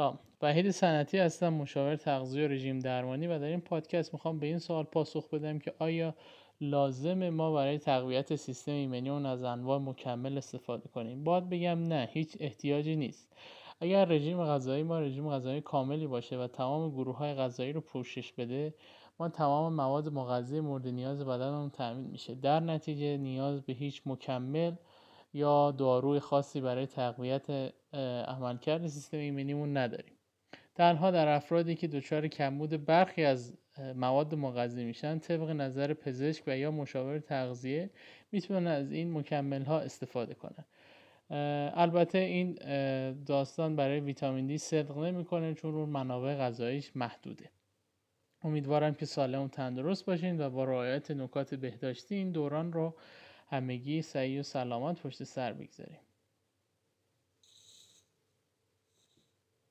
سلام وحید سنتی هستم مشاور تغذیه و رژیم درمانی و در این پادکست می‌خوام به این سوال پاسخ بدم که آیا لازم ما برای تقویت سیستم ایمنی از انواع مکمل استفاده کنیم؟ باید بگم نه هیچ احتیاجی نیست. اگر رژیم غذایی ما رژیم غذایی کاملی باشه و تمام گروه های غذایی رو پوشش بده ما تمام مواد مغذی مورد نیاز بدنمون تامین میشه. در نتیجه نیاز به هیچ مکمل یا داروی خاصی برای تقویت عملکرد سیستم ایمنیمون نداریم. تنها در افرادی که دچار کمبود برخی از مواد مغذی میشن طبق نظر پزشک و یا مشاور تغذیه می‌تونن از این مکمل ها استفاده کنن. البته این داستان برای ویتامین دی صدق نمی‌کنه چون اون منابع غذاییش محدوده. امیدوارم که سالم و تندرست باشین و با رعایت نکات بهداشتی این دوران رو همگی سعی و سلامت پشت سر بگذاریم.